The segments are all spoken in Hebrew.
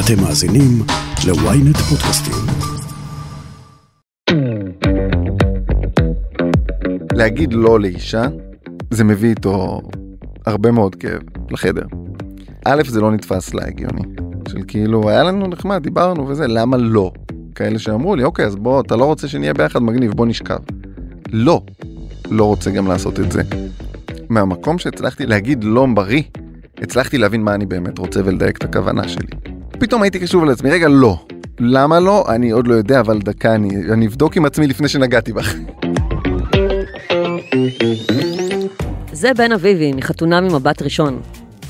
אתם מאזינים ל-ynet פודקאסטים. להגיד לא לאישה, זה מביא איתו הרבה מאוד כאב לחדר. א', זה לא נתפס לה הגיוני. של כאילו, היה לנו נחמד, דיברנו וזה, למה לא? כאלה שאמרו לי, אוקיי, אז בוא, אתה לא רוצה שנהיה ביחד, מגניב, בוא נשכב. לא, לא רוצה גם לעשות את זה. מהמקום שהצלחתי להגיד לא בריא, הצלחתי להבין מה אני באמת רוצה ולדייק את הכוונה שלי. פתאום הייתי קשוב לעצמי, רגע, לא. למה לא? אני עוד לא יודע, אבל דקה, אני, אני אבדוק עם עצמי לפני שנגעתי בך. זה בן אביבי מחתונה ממבט ראשון.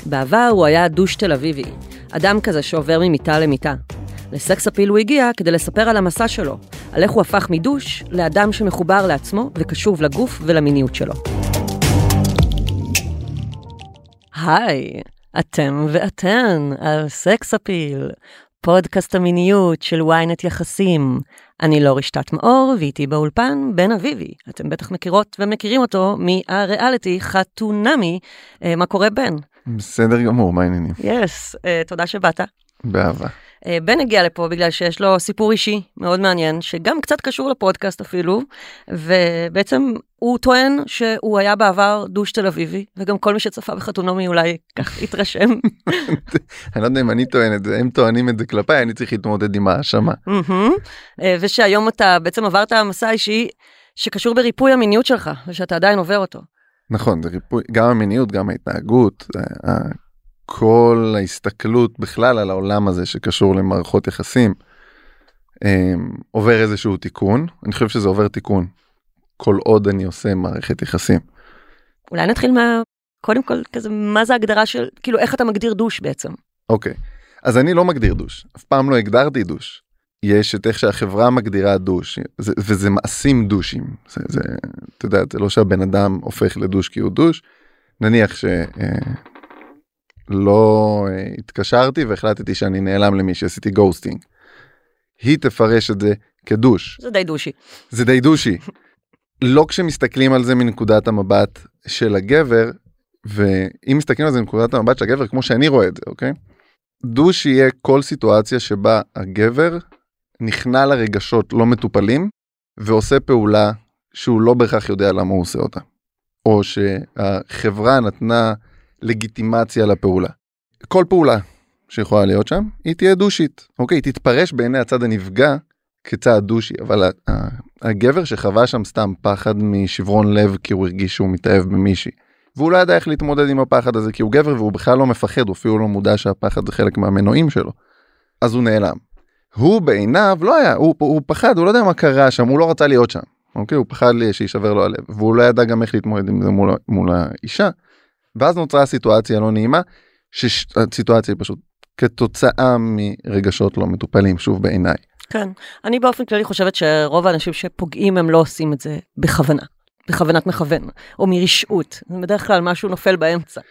בעבר הוא היה דוש תל אביבי, אדם כזה שעובר ממיטה למיטה. לסקס אפיל הוא הגיע כדי לספר על המסע שלו, על איך הוא הפך מדוש לאדם שמחובר לעצמו וקשוב לגוף ולמיניות שלו. היי, אתם ואתן על סקס אפיל, פודקאסט המיניות של ynet יחסים. אני לא רשתת מאור, ואיתי באולפן בן אביבי. אתם בטח מכירות ומכירים אותו מהריאליטי חתונמי. אה, מה קורה בן? בסדר גמור, מה העניינים? יס, אה, תודה שבאת. באהבה. אה, בן הגיע לפה בגלל שיש לו סיפור אישי מאוד מעניין, שגם קצת קשור לפודקאסט אפילו, ובעצם הוא טוען שהוא היה בעבר דוש תל אביבי, וגם כל מי שצפה בחתונומי אולי כך התרשם. אני לא יודע אם אני טוען את זה, הם טוענים את זה כלפיי, אני צריך להתמודד עם האשמה. מהמם. אה, ושהיום אתה בעצם עברת מסע אישי שקשור בריפוי המיניות שלך, ושאתה עדיין עובר אותו. נכון, זה ריפוי, גם המיניות, גם ההתנהגות, ה- ה- כל ההסתכלות בכלל על העולם הזה שקשור למערכות יחסים, אמ, עובר איזשהו תיקון, אני חושב שזה עובר תיקון, כל עוד אני עושה מערכת יחסים. אולי נתחיל מה... קודם כל, כזה, מה זה הגדרה של, כאילו, איך אתה מגדיר דוש בעצם? אוקיי, אז אני לא מגדיר דוש, אף פעם לא הגדרתי דוש. יש את איך שהחברה מגדירה דוש, זה, וזה מעשים דושים. זה, זה, אתה יודע, זה לא שהבן אדם הופך לדוש כי הוא דוש. נניח שלא אה, התקשרתי והחלטתי שאני נעלם למי שעשיתי ghosting. היא תפרש את זה כדוש. זה די דושי. זה די דושי. לא כשמסתכלים על זה מנקודת המבט של הגבר, ואם מסתכלים על זה מנקודת המבט של הגבר כמו שאני רואה את זה, אוקיי? דוש יהיה כל סיטואציה שבה הגבר נכנע לרגשות לא מטופלים ועושה פעולה שהוא לא בהכרח יודע למה הוא עושה אותה. או שהחברה נתנה לגיטימציה לפעולה. כל פעולה שיכולה להיות שם, היא תהיה דושית. אוקיי, תתפרש בעיני הצד הנפגע כצעד דושי, אבל הגבר שחווה שם סתם פחד משברון לב כי הוא הרגיש שהוא מתאהב במישהי. והוא לא ידע איך להתמודד עם הפחד הזה כי הוא גבר והוא בכלל לא מפחד, הוא אפילו לא מודע שהפחד זה חלק מהמנועים שלו. אז הוא נעלם. הוא בעיניו לא היה, הוא, הוא פחד, הוא לא יודע מה קרה שם, הוא לא רצה להיות שם. אוקיי? הוא פחד לי שישבר לו הלב, והוא לא ידע גם איך להתמודד עם זה מול, מול האישה. ואז נוצרה סיטואציה לא נעימה, שהסיטואציה היא פשוט כתוצאה מרגשות לא מטופלים, שוב בעיניי. כן. אני באופן כללי חושבת שרוב האנשים שפוגעים הם לא עושים את זה בכוונה. בכוונת מכוון, או מרשעות. בדרך כלל משהו נופל באמצע.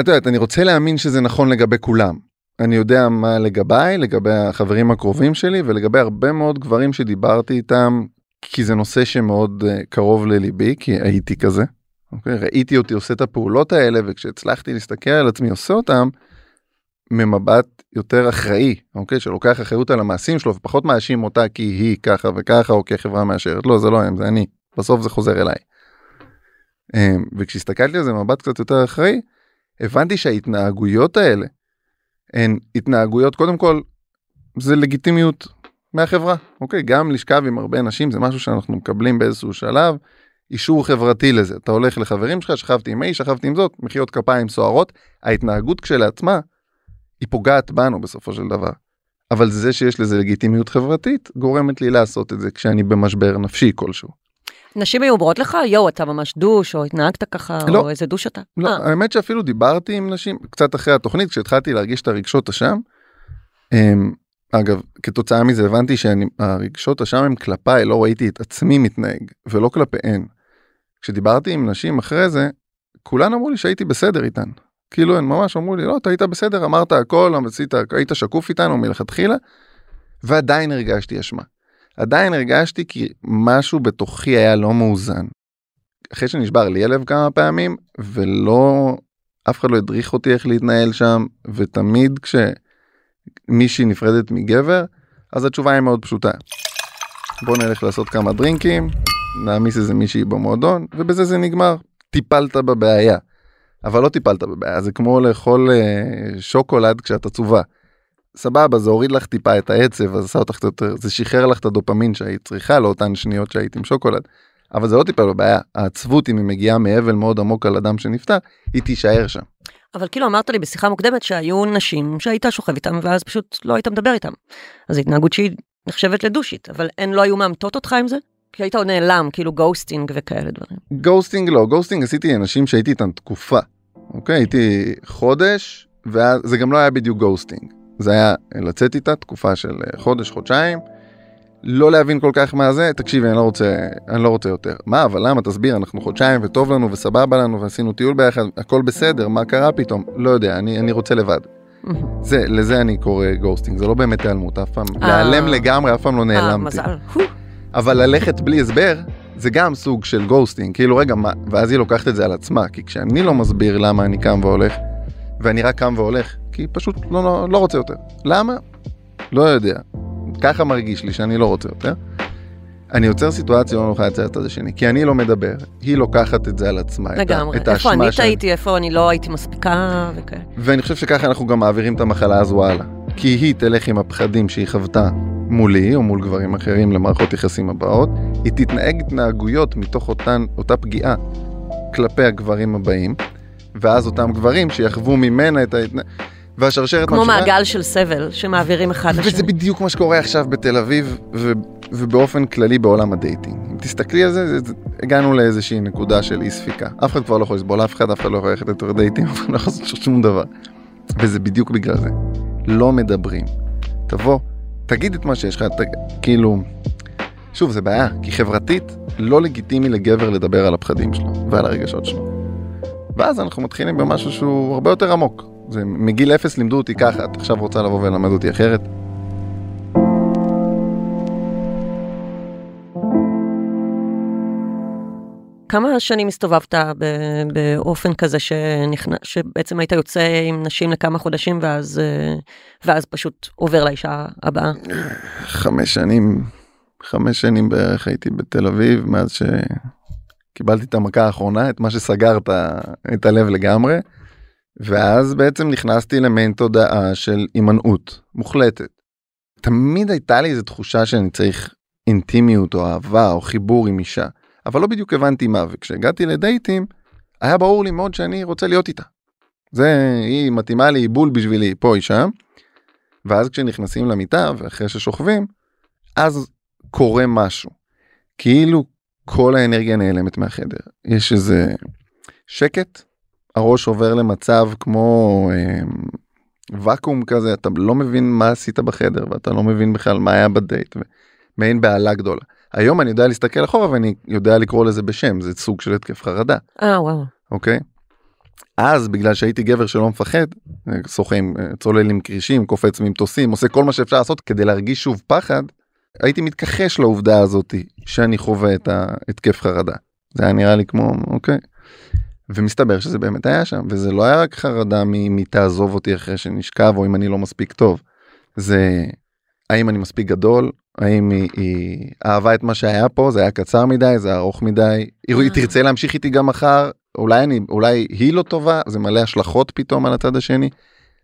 את יודעת, אני רוצה להאמין שזה נכון לגבי כולם. אני יודע מה לגביי, לגבי החברים הקרובים שלי, ולגבי הרבה מאוד גברים שדיברתי איתם, כי זה נושא שמאוד uh, קרוב לליבי, כי הייתי כזה. אוקיי? ראיתי אותי עושה את הפעולות האלה, וכשהצלחתי להסתכל על עצמי עושה אותם, ממבט יותר אחראי, אוקיי? שלוקח אחריות על המעשים שלו, ופחות מאשים אותה כי היא ככה וככה, או כי החברה מאשרת. לא, זה לא הם, זה אני. בסוף זה חוזר אליי. אמ, וכשהסתכלתי על זה במבט קצת יותר אחראי, הבנתי שההתנהגויות האלה הן התנהגויות, קודם כל, זה לגיטימיות מהחברה, אוקיי? גם לשכב עם הרבה אנשים זה משהו שאנחנו מקבלים באיזשהו שלב, אישור חברתי לזה. אתה הולך לחברים שלך, שכבתי עם האיש, שכבתי עם זאת, מחיאות כפיים סוערות. ההתנהגות כשלעצמה, היא פוגעת בנו בסופו של דבר. אבל זה שיש לזה לגיטימיות חברתית, גורמת לי לעשות את זה כשאני במשבר נפשי כלשהו. נשים היו אומרות לך, יואו, אתה ממש דוש, או התנהגת ככה, לא. או איזה דוש אתה. לא, אה, האמת שאפילו דיברתי עם נשים קצת אחרי התוכנית כשהתחלתי להרגיש את הרגשות אשם. אמ, אגב כתוצאה מזה הבנתי שהרגשות אשם הם כלפיי לא ראיתי את עצמי מתנהג ולא כלפיהן. כשדיברתי עם נשים אחרי זה כולן אמרו לי שהייתי בסדר איתן. כאילו הן ממש אמרו לי לא אתה היית בסדר אמרת הכל עשית היית שקוף איתנו מלכתחילה. ועדיין הרגשתי אשמה. עדיין הרגשתי כי משהו בתוכי היה לא מאוזן. אחרי שנשבר לי הלב כמה פעמים ולא אף אחד לא הדריך אותי איך להתנהל שם ותמיד כש מישהי נפרדת מגבר, אז התשובה היא מאוד פשוטה. בוא נלך לעשות כמה דרינקים, נעמיס איזה מישהי במועדון, ובזה זה נגמר. טיפלת בבעיה. אבל לא טיפלת בבעיה, זה כמו לאכול אה, שוקולד כשאת עצובה. סבבה, זה הוריד לך טיפה את העצב, אז עשה אותך קצת יותר, זה שחרר לך את הדופמין שהיית צריכה לאותן שניות שהיית עם שוקולד. אבל זה לא טיפל בבעיה, העצבות אם היא מגיעה מאבל מאוד עמוק על אדם שנפטר, היא תישאר שם. אבל כאילו אמרת לי בשיחה מוקדמת שהיו נשים שהיית שוכב איתם ואז פשוט לא היית מדבר איתם. אז התנהגות שהיא נחשבת לדושית, אבל הן לא היו מעמתות אותך עם זה? כי היית עוד נעלם, כאילו ghosting וכאלה דברים. ghosting לא, ghosting עשיתי אנשים שהייתי איתם תקופה. אוקיי, הייתי חודש, וזה גם לא היה בדיוק ghosting. זה היה לצאת איתה תקופה של אה, חודש, חודשיים, לא להבין כל כך מה זה, תקשיבי, אני לא רוצה, אני לא רוצה יותר. מה, אבל למה? תסביר, אנחנו חודשיים וטוב לנו וסבבה לנו ועשינו טיול ביחד, הכל בסדר, מה קרה פתאום? לא יודע, אני, אני רוצה לבד. זה, לזה אני קורא ghosting, זה לא באמת היעלמות, אף פעם, אה. להיעלם לגמרי, אף פעם לא אה, נעלמתי. אבל ללכת בלי הסבר, זה גם סוג של ghosting, כאילו רגע, מה, ואז היא לוקחת את זה על עצמה, כי כשאני לא מסביר למה אני קם והולך, ואני רק קם והולך, כי פשוט לא, לא, לא רוצה יותר. למה? לא יודע. ככה מרגיש לי שאני לא רוצה יותר. אני יוצר סיטואציה לא נוחה לצד הצד השני, כי אני לא מדבר, היא לוקחת את זה על עצמה. את לגמרי. את איפה האשמה אני שאני- טעיתי, איפה אני לא הייתי מספיקה וכאלה. ואני חושב שככה אנחנו גם מעבירים את המחלה הזו הלאה. כי היא תלך עם הפחדים שהיא חוותה מולי או מול גברים אחרים למערכות יחסים הבאות, היא תתנהג התנהגויות מתוך אותן, אותה פגיעה כלפי הגברים הבאים, ואז אותם גברים שיחוו ממנה את ההתנהגות, והשרשרת כמו ממשיכה. מעגל של סבל שמעבירים אחד לשני. וזה בדיוק מה שקורה עכשיו בתל אביב, ו... ובאופן כללי בעולם ה dating. אם תסתכלי על זה, זה, זה, הגענו לאיזושהי נקודה של אי ספיקה. אף אחד כבר לא יכול לסבול אף אחד, אף אחד לא יכול ללכת יותר דייטים, אף אחד לא יכול לעשות שום דבר. וזה בדיוק בגלל זה. לא מדברים. תבוא, תגיד את מה שיש לך, ת... כאילו... שוב, זה בעיה, כי חברתית לא לגיטימי לגבר לדבר על הפחדים שלו ועל הרגשות שלו. ואז אנחנו מתחילים במשהו שהוא הרבה יותר עמוק. זה מגיל אפס לימדו אותי ככה, את עכשיו רוצה לבוא וללמד אותי אחרת? כמה שנים הסתובבת באופן כזה שנכנ... שבעצם היית יוצא עם נשים לכמה חודשים ואז, אה, ואז פשוט עובר לאישה הבאה? חמש שנים, חמש שנים בערך הייתי בתל אביב מאז שקיבלתי את המכה האחרונה, את מה שסגר את הלב לגמרי, ואז בעצם נכנסתי למעין תודעה של הימנעות מוחלטת. תמיד הייתה לי איזו תחושה שאני צריך אינטימיות או אהבה או חיבור עם אישה, אבל לא בדיוק הבנתי מה, וכשהגעתי לדייטים, היה ברור לי מאוד שאני רוצה להיות איתה. זה, היא מתאימה לי בול בשבילי, פה היא שם. ואז כשנכנסים למיטה ואחרי ששוכבים, אז קורה משהו. כאילו כל האנרגיה נעלמת מהחדר. יש איזה שקט, הראש עובר למצב כמו אה, ואקום כזה, אתה לא מבין מה עשית בחדר ואתה לא מבין בכלל מה היה בדייט, מעין בהלה גדולה. היום אני יודע להסתכל אחורה ואני יודע לקרוא לזה בשם, זה סוג של התקף חרדה. אה, וואו. אוקיי? אז בגלל שהייתי גבר שלא מפחד, שוחה עם צולל עם כרישים, קופץ ממטוסים, עושה כל מה שאפשר לעשות כדי להרגיש שוב פחד, הייתי מתכחש לעובדה הזאתי שאני חווה את ההתקף חרדה. זה היה נראה לי כמו אוקיי. ומסתבר שזה באמת היה שם וזה לא היה רק חרדה מתעזוב אותי אחרי שנשכב או אם אני לא מספיק טוב. זה האם אני מספיק גדול האם היא, היא אהבה את מה שהיה פה זה היה קצר מדי זה ארוך מדי היא היא תרצה להמשיך איתי גם מחר אולי אני אולי היא לא טובה זה מלא השלכות פתאום על הצד השני.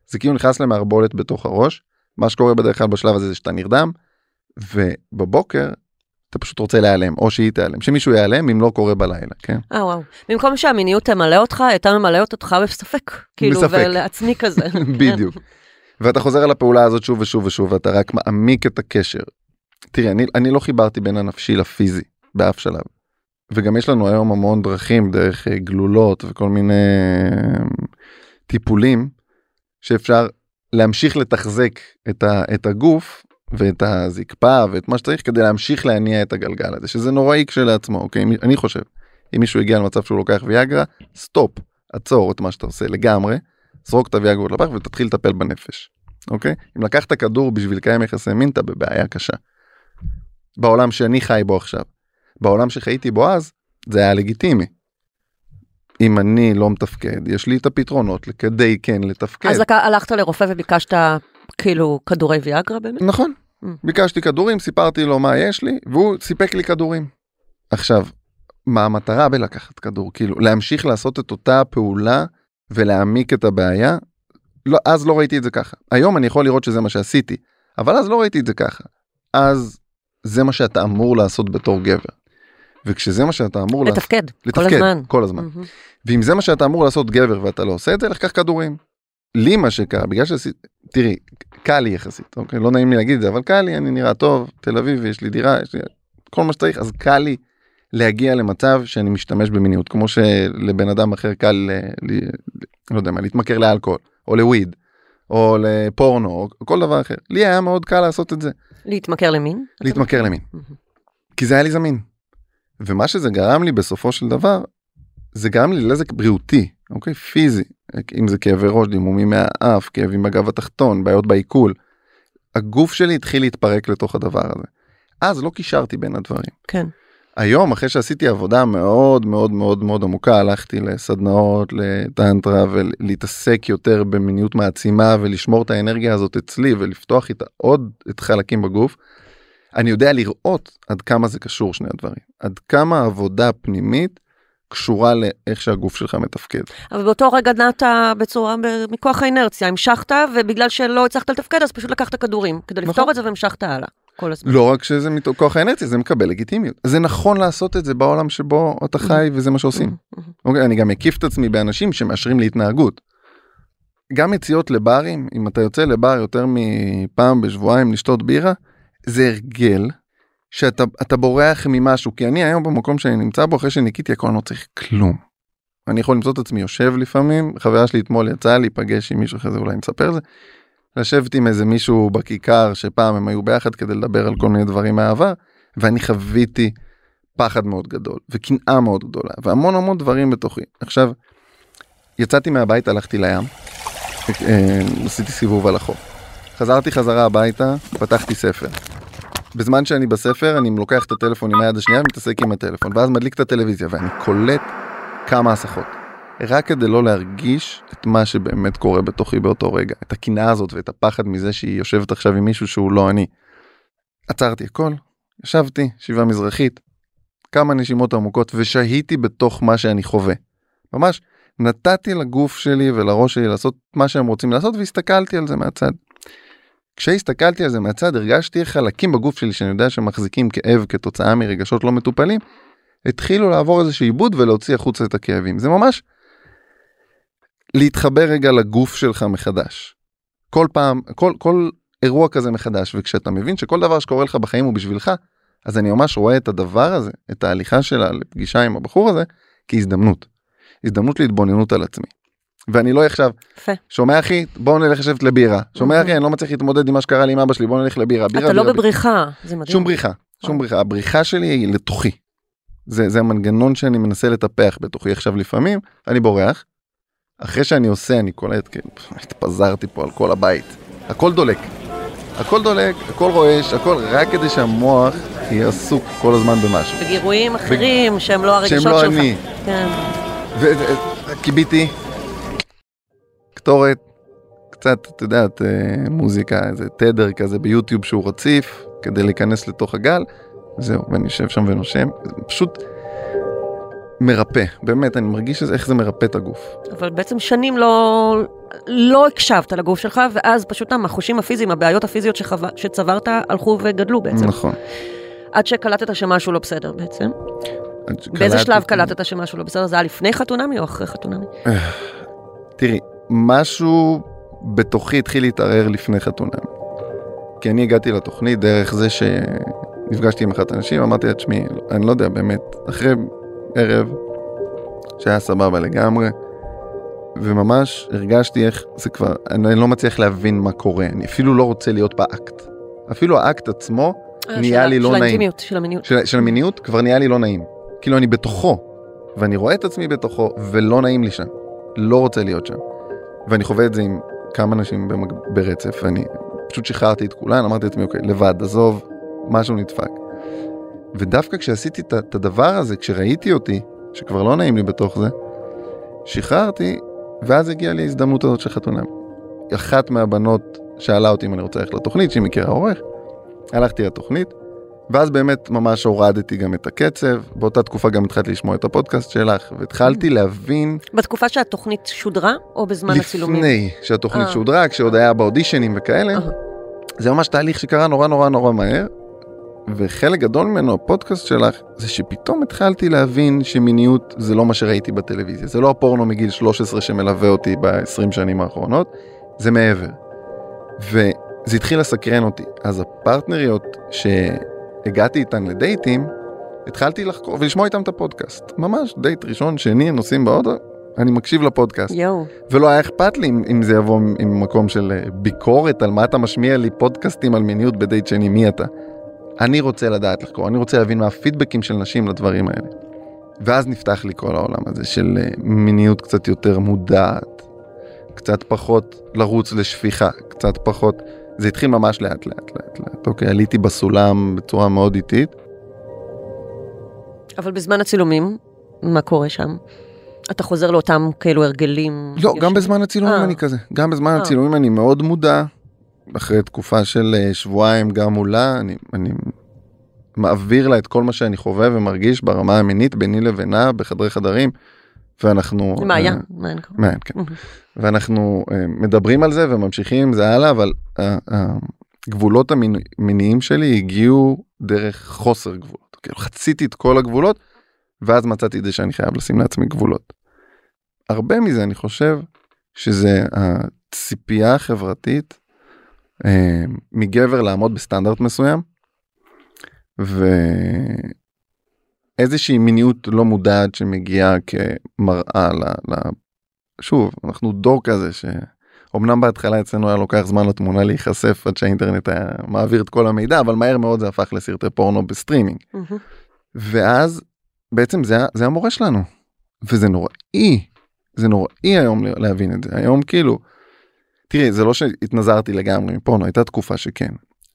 זה כאילו נכנס למערבולת בתוך הראש מה שקורה בדרך כלל בשלב הזה זה שאתה נרדם ובבוקר אתה פשוט רוצה להיעלם או שהיא תיעלם שמישהו ייעלם אם לא קורה בלילה כן אה, וואו. במקום שהמיניות תמלא אותך, הייתה ממלאת אותך בספק. כאילו, בספק. ולעצמי כזה. בדיוק. ואתה חוזר על הפעולה הזאת שוב ושוב ושוב ואתה רק מעמיק את הקשר. תראי אני, אני לא חיברתי בין הנפשי לפיזי באף שלב. וגם יש לנו היום המון דרכים דרך אה, גלולות וכל מיני אה, טיפולים שאפשר להמשיך לתחזק את, ה, את הגוף ואת הזקפה ואת מה שצריך כדי להמשיך להניע את הגלגל הזה שזה נוראי כשלעצמו אוקיי אני חושב אם מישהו הגיע למצב שהוא לוקח ויאגרה stop עצור את מה שאתה עושה לגמרי זרוק את הוויאגרות לפח ותתחיל לטפל בנפש. אוקיי? אם לקחת כדור בשביל לקיים יחסי מין אתה בבעיה קשה. בעולם שאני חי בו עכשיו. בעולם שחייתי בו אז זה היה לגיטימי. אם אני לא מתפקד יש לי את הפתרונות כדי כן לתפקד. אז הלכת לרופא וביקשת כאילו כדורי ויאגרה באמת? נכון. Mm. ביקשתי כדורים, סיפרתי לו מה יש לי, והוא סיפק לי כדורים. עכשיו, מה המטרה בלקחת כדור? כאילו, להמשיך לעשות את אותה פעולה ולהעמיק את הבעיה? לא, אז לא ראיתי את זה ככה. היום אני יכול לראות שזה מה שעשיתי, אבל אז לא ראיתי את זה ככה. אז זה מה שאתה אמור לעשות בתור גבר. וכשזה מה שאתה אמור לעשות, לתפקד, כל לתפקד, הזמן. כל הזמן. מהמם. ואם זה מה שאתה אמור לעשות גבר ואתה לא עושה את זה, לך קח כדורים. לי מה שקרה, בגלל שעשיתי, תראי, קל לי יחסית, אוקיי? לא נעים לי להגיד את זה, אבל קל לי, אני נראה טוב, תל אביב, יש לי דירה, יש לי כל מה שצריך, אז קל לי להגיע למצב שאני משתמש במיניות, כמו שלבן אדם אחר קל, ל, ל, לא יודע מה, להתמכר לאלכוהול, או לוויד, או לפורנו, או כל דבר אחר. לי היה מאוד קל לעשות את זה, להתמכר למין? להתמכר למין. כי זה היה לי זמין. ומה שזה גרם לי בסופו של דבר, זה גרם לי לנזק בריאותי, אוקיי? פיזי. אם זה כאבי ראש, דימומים מהאף, כאבים בגב התחתון, בעיות בעיכול. הגוף שלי התחיל להתפרק לתוך הדבר הזה. אז לא קישרתי בין הדברים. כן. היום, אחרי שעשיתי עבודה מאוד מאוד מאוד מאוד עמוקה, הלכתי לסדנאות, לטנטרה, ולהתעסק יותר במיניות מעצימה, ולשמור את האנרגיה הזאת אצלי, ולפתוח איתה עוד את חלקים בגוף, אני יודע לראות עד כמה זה קשור שני הדברים. עד כמה העבודה הפנימית קשורה לאיך שהגוף שלך מתפקד. אבל באותו רגע נעת בצורה, מכוח האינרציה, המשכת, ובגלל שלא הצלחת לתפקד, אז פשוט לקחת כדורים, כדי לפתור נכון. את זה והמשכת הלאה, כל הזמן. לא רק שזה מתוך כוח האנרציה, זה מקבל לגיטימיות. זה נכון לעשות את זה בעולם שבו אתה חי וזה מה שעושים. אוקיי, אני גם מקיף את עצמי באנשים שמאשרים לי התנהגות. גם יציאות לברים, אם אתה יוצא לבר יותר מפעם בשבועיים לשתות בירה, זה הרגל שאתה אתה בורח ממשהו, כי אני היום במקום שאני נמצא בו, אחרי שניקיתי הכל, אני לא צריך כלום. אני יכול למצוא את עצמי יושב לפעמים, חברה שלי אתמול יצאה להיפגש עם מישהו אחרי זה, אולי נספר זה, לשבת עם איזה מישהו בכיכר שפעם הם היו ביחד כדי לדבר על כל מיני דברים מהעבר, ואני חוויתי פחד מאוד גדול, וקנאה מאוד גדולה, והמון המון דברים בתוכי. עכשיו, יצאתי מהבית, הלכתי לים, אה, עשיתי סיבוב על החוף. חזרתי חזרה הביתה, פתחתי ספר. בזמן שאני בספר, אני לוקח את הטלפון עם היד השנייה ומתעסק עם הטלפון, ואז מדליק את הטלוויזיה, ואני קולט כמה הסחות. רק כדי לא להרגיש את מה שבאמת קורה בתוכי באותו רגע, את הקנאה הזאת ואת הפחד מזה שהיא יושבת עכשיו עם מישהו שהוא לא אני. עצרתי הכל, ישבתי, ישיבה מזרחית, כמה נשימות עמוקות ושהיתי בתוך מה שאני חווה. ממש נתתי לגוף שלי ולראש שלי לעשות מה שהם רוצים לעשות והסתכלתי על זה מהצד. כשהסתכלתי על זה מהצד הרגשתי חלקים בגוף שלי שאני יודע שמחזיקים כאב כתוצאה מרגשות לא מטופלים, התחילו לעבור איזה עיבוד ולהוציא החוצה את הכאבים. זה ממש להתחבר רגע לגוף שלך מחדש. כל פעם, כל, כל אירוע כזה מחדש, וכשאתה מבין שכל דבר שקורה לך בחיים הוא בשבילך, אז אני ממש רואה את הדבר הזה, את ההליכה שלה לפגישה עם הבחור הזה, כהזדמנות. הזדמנות להתבוננות על עצמי. ואני לא עכשיו. שומע אחי, בואו נלך לשבת לבירה. שומע אחי, אני לא מצליח להתמודד עם מה שקרה לי עם אבא שלי, בואו נלך לבירה. בירה, אתה לא בבריחה, זה מדהים. שום בריחה, שום בריחה. הבריחה שלי היא לתוכי. זה, זה המנגנון שאני מנסה לטפח בתוכי. עכשיו לפעמים אני בורח, אחרי שאני עושה אני קולט, כאילו, התפזרתי פה על כל הבית. הכל דולק. הכל דולק, הכל רועש, הכל רק כדי שהמוח יהיה עסוק כל הזמן במשהו. בגירויים אחרים שהם לא הרגשות שהם שלך. לא אני. כן. וקיביתי קטורת, קצת, את יודעת, אה, מוזיקה, איזה תדר כזה ביוטיוב שהוא רציף, כדי להיכנס לתוך הגל, זהו, ואני יושב שם ונושם, זה פשוט מרפא, באמת, אני מרגיש שזה, איך זה מרפא את הגוף. אבל בעצם שנים לא, לא הקשבת לגוף שלך, ואז פשוט החושים הפיזיים, הבעיות הפיזיות שחו... שצברת, הלכו וגדלו בעצם. נכון. עד שקלטת שמשהו לא בסדר בעצם. באיזה שלב קלטת שמשהו לא בסדר? זה היה לפני חתונמי או אחרי חתונמי? תראי, משהו בתוכי התחיל להתערער לפני חתונה. כי אני הגעתי לתוכנית דרך זה שנפגשתי עם אחת האנשים, אמרתי לה, תשמעי, אני לא יודע, באמת, אחרי ערב שהיה סבבה לגמרי, וממש הרגשתי איך זה כבר, אני לא מצליח להבין מה קורה, אני אפילו לא רוצה להיות באקט. אפילו האקט עצמו נהיה של לי לא של נעים. האינטימיות, של המיניות. של, של המיניות כבר נהיה לי לא נעים. כאילו אני בתוכו, ואני רואה את עצמי בתוכו, ולא נעים לי שם. לא רוצה להיות שם. ואני חווה את זה עם כמה אנשים במג... ברצף, ואני פשוט שחררתי את כולן, אמרתי לעצמי, אוקיי, לבד, עזוב, משהו נדפק. ודווקא כשעשיתי את, הדבר הזה, כשראיתי אותי, שכבר לא נעים לי בתוך זה, שחררתי, ואז הגיעה לי ההזדמנות הזאת של חתונה. אחת מהבנות שאלה אותי אם אני רוצה ללכת לתוכנית, שהיא מכירה עורך. הלכתי לתוכנית, ואז באמת ממש הורדתי גם את הקצב, באותה תקופה גם התחלתי לשמוע את הפודקסט שלך, והתחלתי להבין בתקופה שהתוכנית שודרה, או בזמן הצילומים? לפני שהתוכנית אה. שודרה, כשעוד היה באודישנים וכאלה, אהה. זה ממש תהליך שקרה נורא נורא נורא מהר, וחלק גדול ממנו, הפודקאסט שלך, זה שפתאום התחלתי להבין שמיניות זה לא מה שראיתי בטלוויזיה, זה לא הפורנו מגיל 13 שמלווה אותי ב-20 שנים האחרונות, זה מעבר. וזה התחיל לסקרן אותי. אז הפרטנריות שהגעתי איתן לדייטים, התחלתי לחקור ולשמוע איתם את הפודקאסט. ממש דייט ראשון, שני, נוסעים באוטו, אני מקשיב לפודקאסט. יואו. ולא היה אכפת לי אם, אם זה יבוא עם מקום של אה, ביקורת על מה אתה משמיע לי פודקאסטים על מיניות בדייט שני, מי אתה? אני רוצה לדעת לחקור, אני רוצה להבין מה הפידבקים של נשים לדברים האלה. ואז נפתח לי כל העולם הזה של אה, מיניות קצת יותר מודעת, קצת פחות לרוץ לשפיכה, קצת פחות, זה התחיל ממש לאט לאט לאט לאט, אוקיי, עליתי בסולם בצורה מאוד איטית, אבל בזמן הצילומים, מה קורה שם? אתה חוזר לאותם כאלו הרגלים? לא, ישנים? גם בזמן הצילומים אה. אני כזה. גם בזמן אה. הצילומים אני מאוד מודע. אחרי תקופה של אה, שבועיים גם מולה, אני, אני מעביר לה את כל מה שאני חווה ומרגיש ברמה המינית ביני לבינה בחדרי חדרים. ואנחנו... מעיין, אה, מעיין. מעיין, כן. מהמם. ואנחנו אה, מדברים על זה וממשיכים עם זה הלאה, אבל אה, הגבולות המיניים שלי הגיעו דרך חוסר גבולות. כאילו חציתי את כל הגבולות, ואז מצאתי את זה שאני חייב לשים לעצמי גבולות. הרבה מזה אני חושב שזה הציפייה החברתית אה, מגבר לעמוד בסטנדרט מסוים, ואיזושהי מיניות לא מודעת שמגיעה כמראה ל... ל... שוב, אנחנו דור כזה ש... אמנם בהתחלה אצלנו היה לוקח זמן לתמונה להיחשף עד שהאינטרנט היה מעביר את כל המידע, אבל מהר מאוד זה הפך לסרטי פורנו בסטרימינג. מהמם. ואז בעצם זה, זה המורה שלנו. וזה נוראי, זה נוראי היום לה- להבין את זה. היום כאילו, תראי, זה לא שהתנזרתי לגמרי מפורנו, הייתה תקופה שכן.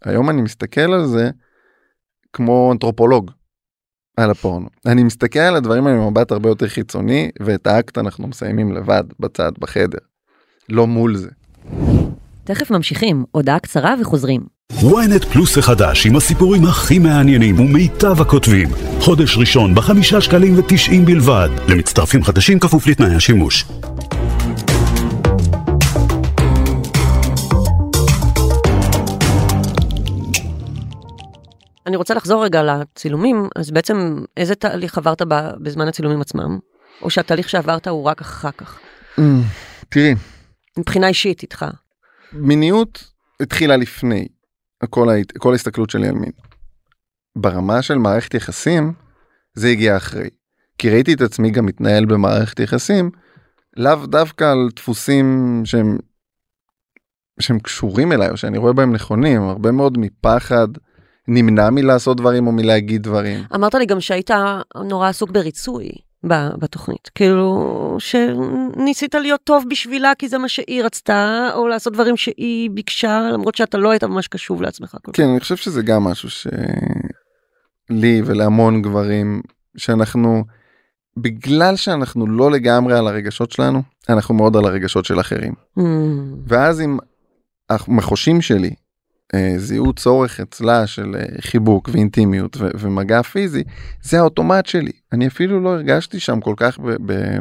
היום אני מסתכל על זה כמו אנתרופולוג על הפורנו. אני מסתכל על הדברים האלה במבט הרבה יותר חיצוני, ואת האקט אנחנו מסיימים לבד, בצד, בחדר. לא מול זה. תכף ממשיכים, הודעה קצרה וחוזרים. ynet פלוס החדש עם הסיפורים הכי מעניינים ומיטב הכותבים. חודש ראשון בחמישה שקלים ותשעים בלבד. למצטרפים חדשים כפוף לתנאי השימוש. אני רוצה לחזור רגע לצילומים, אז בעצם איזה תהליך עברת בזמן הצילומים עצמם? או שהתהליך שעברת הוא רק אחר כך? תראי, מבחינה אישית איתך. מיניות התחילה לפני כל, ההת... כל ההסתכלות שלי על מין. ברמה של מערכת יחסים זה הגיע אחרי. כי ראיתי את עצמי גם מתנהל במערכת יחסים לאו דווקא על דפוסים שהם שהם קשורים אליי או שאני רואה בהם נכונים הרבה מאוד מפחד נמנע מלעשות דברים או מלהגיד דברים. אמרת לי גם שהיית נורא עסוק בריצוי בתוכנית. כאילו, שניסית להיות טוב בשבילה כי זה מה שהיא רצתה, או לעשות דברים שהיא ביקשה, למרות שאתה לא היית ממש קשוב לעצמך. כל. כן אני חושב שזה גם משהו שלי ולהמון גברים שאנחנו בגלל שאנחנו לא לגמרי על הרגשות שלנו אנחנו מאוד על הרגשות של אחרים Mm, ואז אם המחושים שלי זיהו צורך אצלה של אה, חיבוק ואינטימיות ו- ומגע פיזי זה האוטומט שלי אני אפילו לא הרגשתי שם כל כך ב... ב-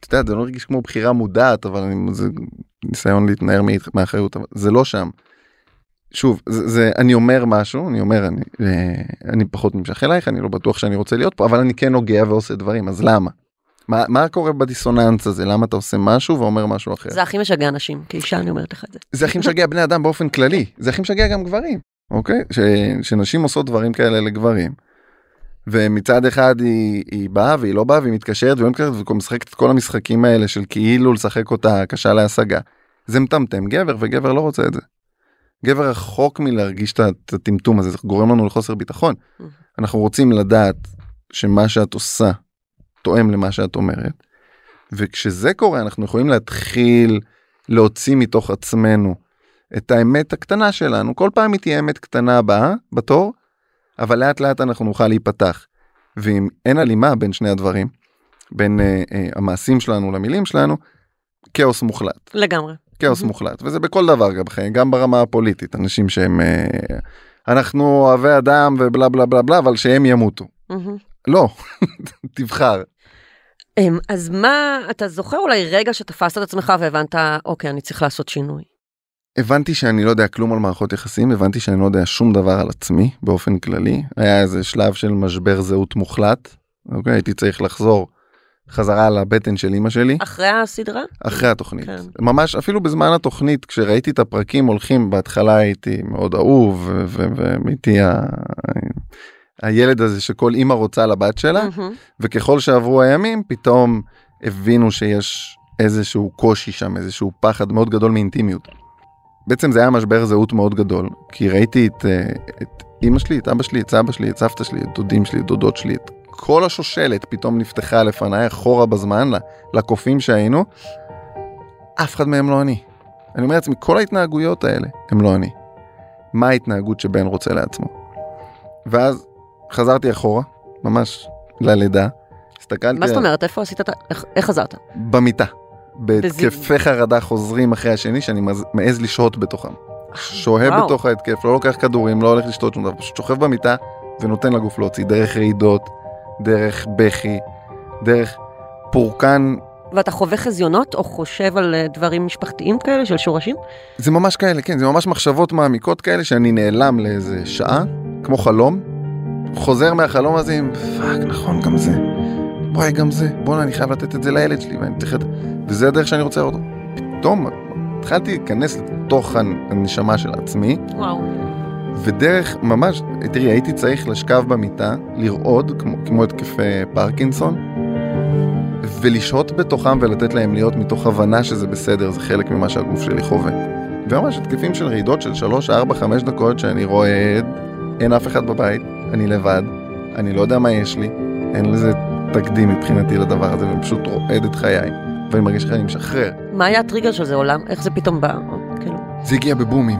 אתה יודע, זה לא הרגיש כמו בחירה מודעת אבל אני, זה ניסיון להתנער מאחריות אבל זה לא שם. שוב זה, זה אני אומר משהו אני אומר אני אה, אני פחות נמשך אלייך אני לא בטוח שאני רוצה להיות פה אבל אני כן נוגע ועושה דברים אז למה. מה, מה קורה בדיסוננס הזה למה אתה עושה משהו ואומר משהו אחר. זה הכי משגע נשים, כאישה אני אומרת לך את זה. זה הכי משגע בני אדם באופן כללי זה הכי משגע גם גברים אוקיי ש, שנשים עושות דברים כאלה לגברים. ומצד אחד היא, היא באה והיא לא באה והיא מתקשרת והיא מתקשרת ומשחקת את כל המשחקים האלה של כאילו לשחק אותה קשה להשגה. זה מטמטם גבר וגבר לא רוצה את זה. גבר רחוק מלהרגיש את הטמטום הזה זה גורם לנו לחוסר ביטחון. אנחנו רוצים לדעת שמה שאת עושה תואם למה שאת אומרת. וכשזה קורה אנחנו יכולים להתחיל להוציא מתוך עצמנו את האמת הקטנה שלנו כל פעם היא תהיה אמת קטנה הבאה בתור אבל לאט לאט אנחנו נוכל להיפתח. ואם אין הלימה בין שני הדברים בין אה, אה, המעשים שלנו למילים שלנו כאוס מוחלט לגמרי. כאוס מוחלט, וזה בכל דבר גם בחיים, גם ברמה הפוליטית, אנשים שהם, אה, אנחנו אוהבי אדם ובלה בלה בלה בלה, אבל שהם ימותו. מהמם. לא, תבחר. אמ, אז מה, אתה זוכר אולי רגע שתפסת את עצמך והבנת, אוקיי, אני צריך לעשות שינוי. הבנתי שאני לא יודע כלום על מערכות יחסים, הבנתי שאני לא יודע שום דבר על עצמי באופן כללי. היה איזה שלב של משבר זהות מוחלט, אוקיי? הייתי צריך לחזור חזרה לבטן של אימא שלי, אחרי הסדרה? אחרי התוכנית. כן. ממש אפילו בזמן התוכנית, כשראיתי את הפרקים הולכים, בהתחלה הייתי מאוד אהוב, ו- ו- והייתי. הילד הזה שכל אימא רוצה לבת שלה, מהמם. וככל שעברו הימים, פתאום הבינו שיש איזשהו קושי שם, איזשהו פחד מאוד גדול מאינטימיות. בעצם זה היה משבר זהות מאוד גדול, כי ראיתי את, אה, את אימא שלי, את אבא שלי, את סבא שלי, את סבתא שלי, את דודים שלי, את דודות שלי, את כל השושלת פתאום נפתחה לפניי אחורה בזמן, לקופים שהיינו, אף אחד מהם לא אני. אני אומר לעצמי, כל ההתנהגויות האלה הם לא אני. מה ההתנהגות שבן רוצה לעצמו? ואז חזרתי אחורה, ממש ללידה, הסתכלתי... מה זאת אומרת, איפה עשית את ה... איך- חזרת? במיטה. בהתקפי. חרדה חוזרים אחרי השני שאני מעז לשהות בתוכם. שוהה וואו. בתוך ההתקף, לא לוקח כדורים, לא הולך לשתות שום דבר, פשוט שוכב במיטה ונותן לגוף להוציא דרך רעידות, דרך בכי, דרך פורקן, ואתה חווה חזיונות או חושב על אה, דברים משפחתיים כאלה של שורשים? זה ממש כאלה, כן, זה ממש מחשבות מעמיקות כאלה שאני נעלם לאיזה שעה, כמו חלום, חוזר מהחלום הזה עם fuck, נכון, גם זה. וואי, גם זה. בואנה, אני חייב לתת את זה לילד שלי, ואני צריך... וזה הדרך שאני רוצה אותו. פתאום התחלתי להיכנס לתוך הנשמה של עצמי, וואו. ודרך, ממש, תראי, הייתי צריך לשכב במיטה, לרעוד, כמו, כמו התקפי פרקינסון, ולשהות בתוכם ולתת להם להיות מתוך הבנה שזה בסדר, זה חלק ממה שהגוף שלי חווה. וממש התקפים של רעידות של 3, 4, 5 דקות שאני רועד, אין אף אחד בבית, אני לבד, אני לא יודע מה יש לי, אין לזה תקדים מבחינתי לדבר הזה, ואני פשוט רועד את חיי, ואני מרגיש שאני משחרר. מה היה הטריגר של זה עולם? איך זה פתאום בא? כאילו, זה הגיע בבומים.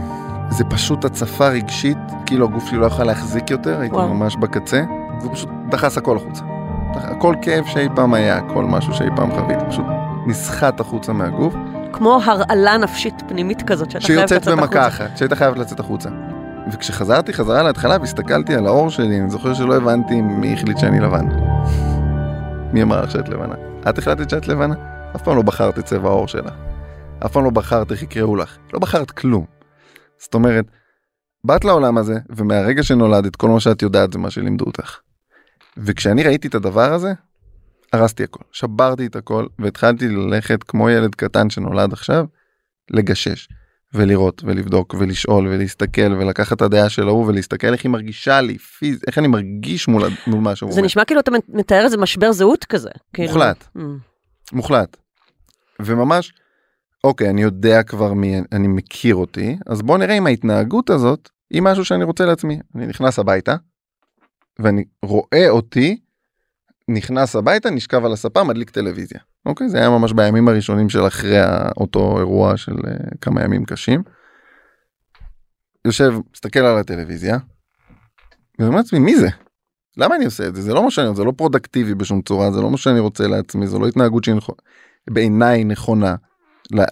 זה פשוט הצפה רגשית, כאילו הגוף שלי לא יכול להחזיק יותר, הייתי וואו. ממש בקצה, והוא פשוט דחס הכל החוצה. כל כאב שאי פעם היה, כל משהו שאי פעם חוויתי, פשוט נסחט החוצה מהגוף, כמו הרעלה נפשית פנימית כזאת שאתה חייב שיוצאת לצאת במכה החוצה. אחת, שהיית חייב לצאת החוצה. וכשחזרתי חזרה להתחלה והסתכלתי על האור שלי, אני זוכר שלא הבנתי מי החליט שאני לבן. מי אמר לך שאת לבנה? את החלטת שאת לבנה? אף פעם לא בחרת את צבע העור שלך. אף פעם לא בחרת איך יקראו לך. לא בחרת כלום. זאת אומרת, באת לעולם הזה, ומהרגע שנולדת, כל מה שאת יודעת זה מה שלימדו אותך. וכשאני ראיתי את הדבר הזה, הרסתי הכל. שברתי את הכל, והתחלתי ללכת כמו ילד קטן שנולד עכשיו, לגשש. ולראות ולבדוק ולשאול ולהסתכל ולקחת את הדעה של ההוא ולהסתכל איך היא מרגישה לי פיזית איך אני מרגיש מול, מול מה שהוא זה נשמע כאילו אתה מתאר איזה משבר זהות כזה. כאילו. מוחלט. Mm. מוחלט. וממש אוקיי אני יודע כבר מי אני מכיר אותי אז בוא נראה אם ההתנהגות הזאת היא משהו שאני רוצה לעצמי אני נכנס הביתה ואני רואה אותי נכנס הביתה נשכב על הספה מדליק טלוויזיה אוקיי זה היה ממש בימים הראשונים של אחרי אותו אירוע של uh, כמה ימים קשים. יושב מסתכל על הטלוויזיה. ואומר לעצמי מי זה? למה אני עושה את זה? זה לא מה שאני רוצה, זה לא פרודקטיבי בשום צורה, זה לא מה שאני רוצה לעצמי, זו לא התנהגות שהיא נכונה, בעיניי נכונה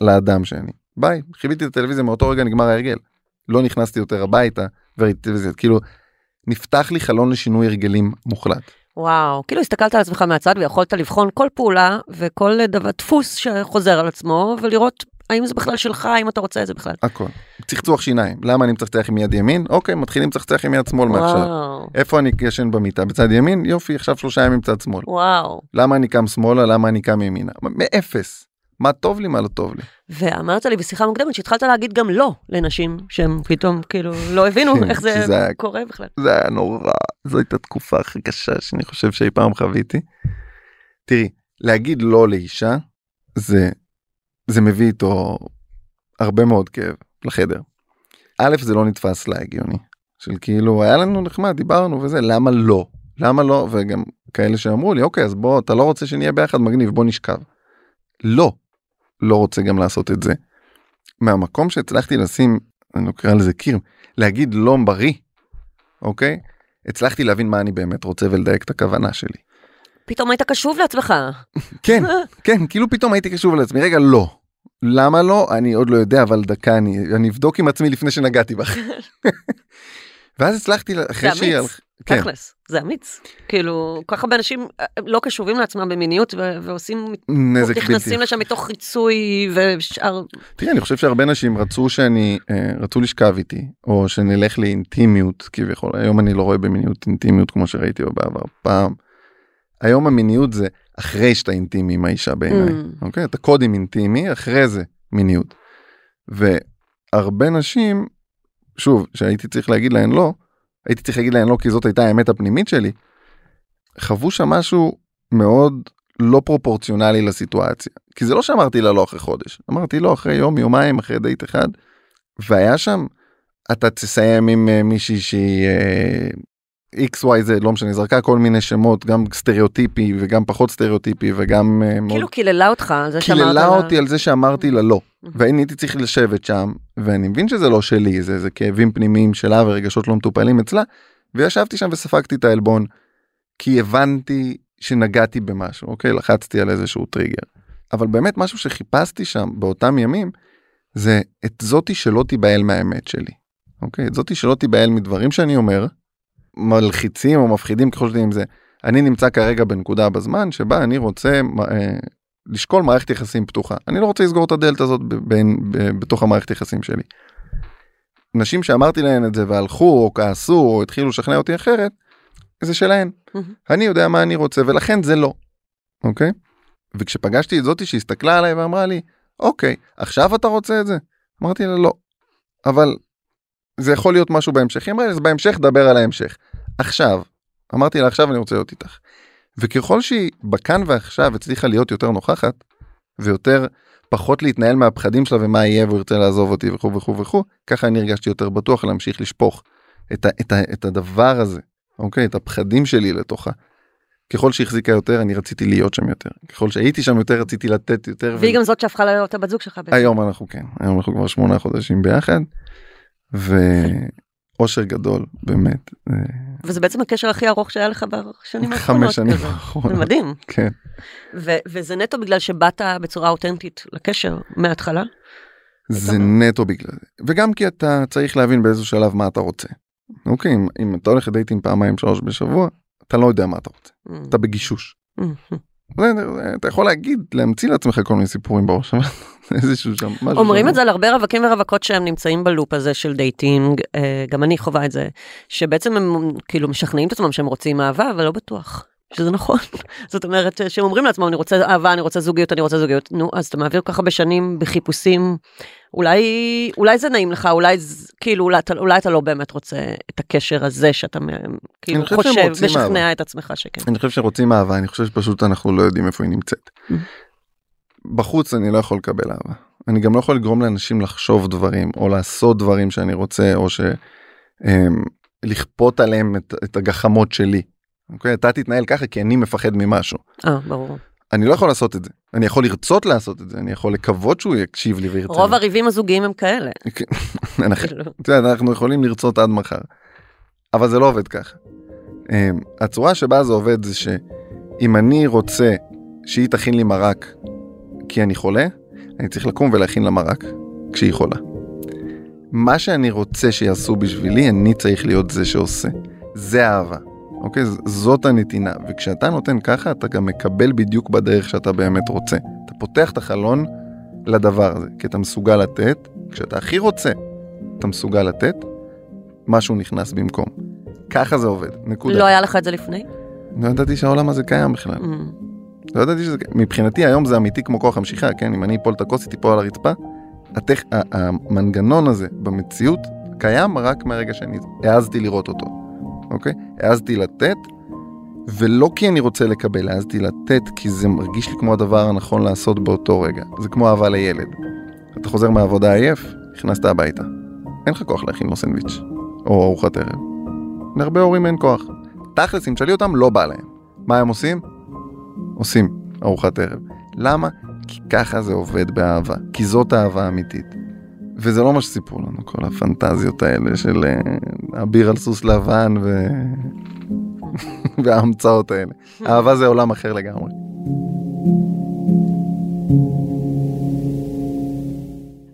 לאדם שאני. ביי, חיביתי את הטלוויזיה, מאותו רגע נגמר ההרגל. לא נכנסתי יותר הביתה וראיתי טלוויזיה, כאילו, נפתח לי חלון לשינוי הרגלים מוחלט. וואו, כאילו הסתכלת על עצמך מהצד ויכולת לבחון כל פעולה וכל דבר, דפוס שחוזר על עצמו ולראות האם זה בכלל שלך, האם אתה רוצה את זה בכלל. הכל. צחצוח שיניים, למה אני מצחצח עם יד ימין? אוקיי, מתחילים לצחצח עם יד שמאל מעכשיו. איפה אני ישן במיטה? בצד ימין? יופי, עכשיו שלושה ימים צד שמאל. וואו. למה אני קם שמאלה? למה אני קם ימינה? מאפס. מה טוב לי, מה לא טוב לי. ואמרת לי בשיחה מוקדמת שהתחלת להגיד גם לא לנשים שהם פתאום כאילו לא הבינו כן, איך זה שזה היה- קורה בכלל. זה היה נורא, זו הייתה תקופה הכי קשה שאני חושב שאי פעם חוויתי. תראי, להגיד לא לאישה, זה, זה מביא איתו הרבה מאוד כאב לחדר. א', זה לא נתפס לה הגיוני. של כאילו, היה לנו נחמד, דיברנו וזה, למה לא? למה לא? וגם כאלה שאמרו לי, אוקיי, אז בוא, אתה לא רוצה שנהיה ביחד, מגניב, בוא נשכב. לא, לא רוצה גם לעשות את זה. מהמקום שהצלחתי לשים, אני לא קורא לזה קיר, להגיד לא בריא, אוקיי? הצלחתי להבין מה אני באמת רוצה ולדייק את הכוונה שלי. פתאום היית קשוב לעצמך. כן, כן, כאילו פתאום הייתי קשוב לעצמי, רגע, לא. למה לא? אני עוד לא יודע, אבל דקה, אני, אני אבדוק עם עצמי לפני שנגעתי בך. ואז הצלחתי, אחרי שהיא... אמיץ, הלכ- כן, תכלס, זה אמיץ. כאילו, כל כך הרבה אנשים אה, לא קשובים לעצמם במיניות ו- ועושים, נזק בלתי. נכנסים לשם מתוך ריצוי ושאר, תראי, אני חושב שהרבה אנשים רצו שאני, אה, רצו לשכב איתי, או שנלך לאינטימיות כביכול. היום אני לא רואה במיניות אינטימיות כמו שראיתי בעבר. פעם. היום המיניות זה אחרי שאתה אינטימי עם האישה בעיניי. Mm. אוקיי? אתה קודם אינטימי, אחרי זה מיניות. והרבה נשים, שוב, שהייתי צריך להגיד להן לא, הייתי צריך להגיד להן לא כי זאת הייתה האמת הפנימית שלי, חוו שם משהו מאוד לא פרופורציונלי לסיטואציה. כי זה לא שאמרתי לה לא אחרי חודש, אמרתי לא אחרי יום, יומיים, אחרי דייט אחד, והיה שם, אתה תסיים עם אה, מישהי שהיא אה, XYZ, לא משנה, זרקה כל מיני שמות, גם סטריאוטיפי וגם פחות סטריאוטיפי וגם אה, מאוד כאילו קיללה אותך על זה שאמרת קיללה לה- אותי על זה שאמרתי לה לא. ואני הייתי צריך לשבת שם, ואני מבין שזה לא שלי, זה, זה כאבים פנימיים שלה ורגשות לא מטופלים אצלה, וישבתי שם וספגתי את העלבון, כי הבנתי שנגעתי במשהו, אוקיי? לחצתי על איזשהו טריגר. אבל באמת משהו שחיפשתי שם באותם ימים, זה את זאתי שלא תיבהל מהאמת שלי, אוקיי? את זאתי שלא תיבהל מדברים שאני אומר, מלחיצים או מפחידים ככל שתהיה עם זה. אני נמצא כרגע בנקודה בזמן שבה אני רוצה אה, לשקול מערכת יחסים פתוחה. אני לא רוצה לסגור את הדלת הזאת בין, בתוך המערכת יחסים שלי. נשים שאמרתי להן את זה והלכו או כעסו או התחילו לשכנע אותי אחרת, זה שלהן. מהמם. אני יודע מה אני רוצה ולכן זה לא. אוקיי? וכשפגשתי את זאתי שהסתכלה עליי ואמרה לי, אוקיי, עכשיו אתה רוצה את זה? אמרתי לה לא. אבל זה יכול להיות משהו בהמשך. היא אמרה לי, אז בהמשך דבר על ההמשך. עכשיו, אמרתי לה, עכשיו אני רוצה להיות איתך. וככל שהיא בכאן ועכשיו הצליחה להיות יותר נוכחת, ויותר פחות להתנהל מהפחדים שלה ומה יהיה והוא ירצה לעזוב אותי וכו' וכו' וכו', ככה אני הרגשתי יותר בטוח להמשיך לשפוך את, ה, את, ה, את הדבר הזה, אוקיי? את הפחדים שלי לתוכה. ככל שהחזיקה יותר אני רציתי להיות שם יותר. ככל שהייתי שם יותר רציתי לתת יותר. והיא גם זאת שהפכה להיות הבת זוג שלך בעצם. היום אנחנו כן, היום אנחנו כבר שמונה חודשים ביחד. ואושר גדול באמת. אה, וזה בעצם הקשר הכי ארוך שהיה לך בשנים האחרונות. חמש שנים. האחרונות. זה מדהים. כן. ו- וזה נטו בגלל שבאת בצורה אותנטית לקשר מההתחלה. זה נטו בגלל זה. וגם כי אתה צריך להבין באיזה שלב מה אתה רוצה. אוקיי, אם, אם אתה הולך לדייטים פעמיים שלוש בשבוע, אתה לא יודע מה אתה רוצה. אתה בגישוש. Mm. זה, אתה יכול להגיד, להמציא לעצמך כל מיני סיפורים בראש, אבל איזשהו שם, משהו אומרים שם. את זה על הרבה רווקים ורווקות שהם נמצאים ב loop הזה של dating, אה, גם אני חווה את זה, שבעצם הם כאילו משכנעים את עצמם שהם רוצים אהבה, אבל לא בטוח. שזה נכון. זאת אומרת, שהם אומרים לעצמם, אני רוצה אהבה, אני רוצה זוגיות, אני רוצה זוגיות. נו, אז אתה מעביר כל כך הרבה שנים בחיפושים, אולי, אולי זה נעים לך, אולי, כאילו, אולי, אתה- אולי אתה לא באמת רוצה את הקשר הזה שאתה כאילו חושב משכנע אהבה. את עצמך שכן. אני חושב שרוצים אהבה, אני חושב שפשוט אנחנו לא יודעים איפה היא נמצאת. בחוץ אני לא יכול לקבל אהבה. אני גם לא יכול לגרום לאנשים לחשוב דברים, או לעשות דברים שאני רוצה, או ש... אמ, לכפות עליהם את, את הגחמות שלי. אוקיי? אתה תתנהל ככה כי אני מפחד ממשהו. אה, ברור. אני לא יכול לעשות את זה. אני יכול לרצות לעשות את זה, אני יכול לקוות שהוא יקשיב לי וירצה. רוב לי. הריבים הזוגיים הם כאלה. אנחנו- כאילו. אנחנו יכולים לרצות עד מחר. אבל זה לא עובד ככה. אמ, הצורה שבה זה עובד זה שאם אני רוצה שהיא תכין לי מרק כי אני חולה, אני צריך לקום ולהכין לה מרק כשהיא חולה. מה שאני רוצה שיעשו בשבילי, אני צריך להיות זה שעושה. זה אהבה. אוקיי? זאת הנתינה. וכשאתה נותן ככה, אתה גם מקבל בדיוק בדרך שאתה באמת רוצה. אתה פותח את החלון לדבר הזה, כי אתה מסוגל לתת, כשאתה הכי רוצה, אתה מסוגל לתת, משהו נכנס במקום. ככה זה עובד, נקודה. לא היה לך את זה לפני? לא ידעתי שהעולם הזה קיים בכלל. Mm. לא ידעתי שזה... מבחינתי היום זה אמיתי כמו כוח המשיכה, כן? אם אני אפול את הכוס, היא תיפול על הרצפה. הטכ... ה- המנגנון הזה במציאות קיים רק מהרגע שאני העזתי לראות אותו, אוקיי? העזתי לתת, ולא כי אני רוצה לקבל, העזתי לתת כי זה מרגיש לי כמו הדבר הנכון לעשות באותו רגע. זה כמו אהבה לילד. אתה חוזר מהעבודה עייף, נכנסת הביתה. אין לך כוח להכין לו סנדוויץ', או ארוחת ערב. להרבה הורים אין כוח. תכלס, אם תשאלי אותם, לא בא להם. מה הם עושים? עושים ארוחת ערב. למה? כי ככה זה עובד באהבה, כי זאת אהבה אמיתית. וזה לא מה שסיפרו לנו, כל הפנטזיות האלה של אה, אביר על סוס לבן ו... וההמצאות האלה. אהבה זה עולם אחר לגמרי.